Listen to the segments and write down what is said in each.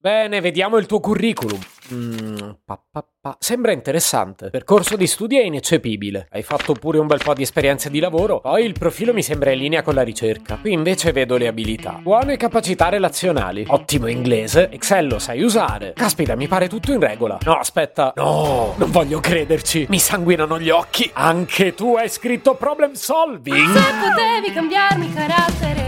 Bene, vediamo il tuo curriculum. Mm, pa, pa, pa. Sembra interessante. Percorso di studi è ineccepibile. Hai fatto pure un bel po' di esperienze di lavoro. Poi il profilo mi sembra in linea con la ricerca. Qui invece vedo le abilità. Buone capacità relazionali. Ottimo inglese. Excel lo sai usare. Caspita, mi pare tutto in regola. No, aspetta. No, non voglio crederci. Mi sanguinano gli occhi. Anche tu hai scritto problem solving. Se potevi cambiarmi carattere,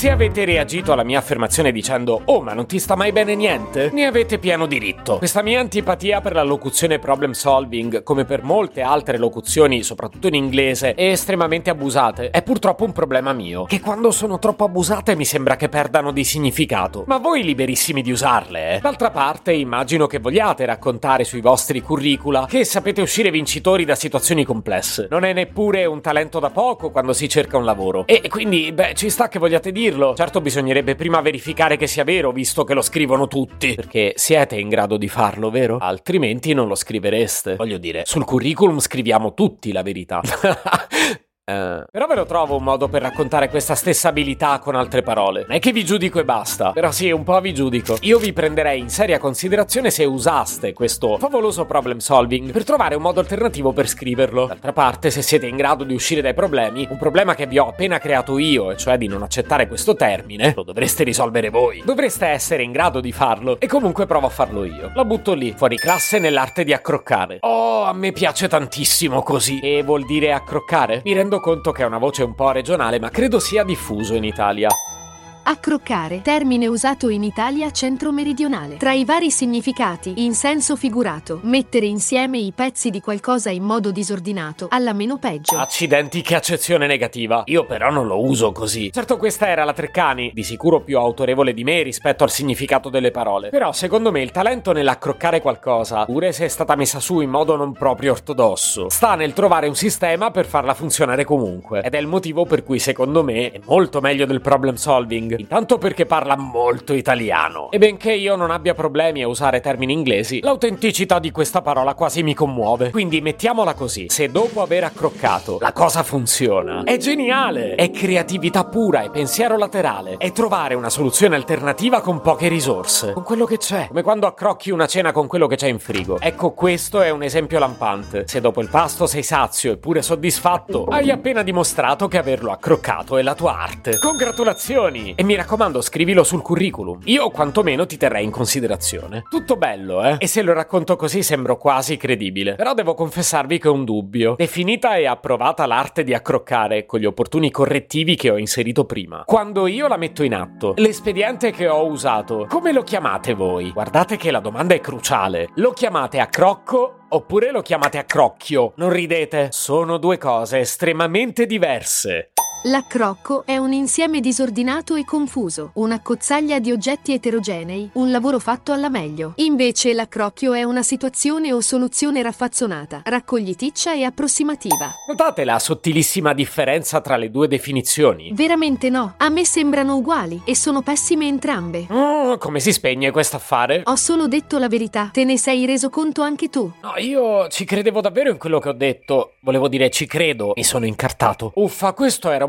Se avete reagito alla mia affermazione dicendo Oh, ma non ti sta mai bene niente? Ne avete pieno diritto. Questa mia antipatia per la locuzione problem solving, come per molte altre locuzioni, soprattutto in inglese, è estremamente abusate. È purtroppo un problema mio, che quando sono troppo abusate mi sembra che perdano di significato. Ma voi liberissimi di usarle, eh? D'altra parte, immagino che vogliate raccontare sui vostri curricula che sapete uscire vincitori da situazioni complesse. Non è neppure un talento da poco quando si cerca un lavoro. E quindi, beh, ci sta che vogliate dire dirlo. Certo bisognerebbe prima verificare che sia vero, visto che lo scrivono tutti. Perché siete in grado di farlo, vero? Altrimenti non lo scrivereste. Voglio dire, sul curriculum scriviamo tutti la verità. Eh, però ve lo trovo un modo per raccontare questa stessa abilità con altre parole. Non è che vi giudico e basta. Però sì, un po' vi giudico. Io vi prenderei in seria considerazione se usaste questo favoloso problem solving per trovare un modo alternativo per scriverlo. D'altra parte, se siete in grado di uscire dai problemi, un problema che vi ho appena creato io, e cioè di non accettare questo termine, lo dovreste risolvere voi. Dovreste essere in grado di farlo. E comunque provo a farlo io. La butto lì, fuori classe nell'arte di accroccare. Oh, a me piace tantissimo così. E vuol dire accroccare? Mi rendo conto che è una voce un po' regionale, ma credo sia diffuso in Italia. Accroccare, termine usato in Italia centro-meridionale. Tra i vari significati, in senso figurato, mettere insieme i pezzi di qualcosa in modo disordinato, alla meno peggio. Accidenti, che accezione negativa. Io però non lo uso così. Certo questa era la Treccani, di sicuro più autorevole di me rispetto al significato delle parole. Però secondo me il talento nell'accroccare qualcosa, pure se è stata messa su in modo non proprio ortodosso, sta nel trovare un sistema per farla funzionare comunque. Ed è il motivo per cui secondo me è molto meglio del problem solving intanto perché parla molto italiano. E benché io non abbia problemi a usare termini inglesi, l'autenticità di questa parola quasi mi commuove. Quindi mettiamola così: se dopo aver accroccato la cosa funziona, è geniale! È creatività pura, è pensiero laterale, è trovare una soluzione alternativa con poche risorse, con quello che c'è. Come quando accrocchi una cena con quello che c'è in frigo. Ecco, questo è un esempio lampante. Se dopo il pasto sei sazio e pure soddisfatto, hai appena dimostrato che averlo accroccato è la tua arte. Congratulazioni! E mi raccomando, scrivilo sul curriculum. Io quantomeno ti terrei in considerazione. Tutto bello, eh? E se lo racconto così sembro quasi credibile. Però devo confessarvi che ho un dubbio. Definita e approvata l'arte di accroccare con gli opportuni correttivi che ho inserito prima. Quando io la metto in atto, l'espediente che ho usato, come lo chiamate voi? Guardate che la domanda è cruciale. Lo chiamate accrocco oppure lo chiamate accrocchio? Non ridete? Sono due cose estremamente diverse. L'accrocco è un insieme disordinato e confuso, una cozzaglia di oggetti eterogenei, un lavoro fatto alla meglio. Invece l'accrocchio è una situazione o soluzione raffazzonata, raccogliticcia e approssimativa. Notate la sottilissima differenza tra le due definizioni? Veramente no, a me sembrano uguali e sono pessime entrambe. Oh, come si spegne questo affare? Ho solo detto la verità, te ne sei reso conto anche tu. No, io ci credevo davvero in quello che ho detto. Volevo dire ci credo, mi sono incartato. Uffa, questo era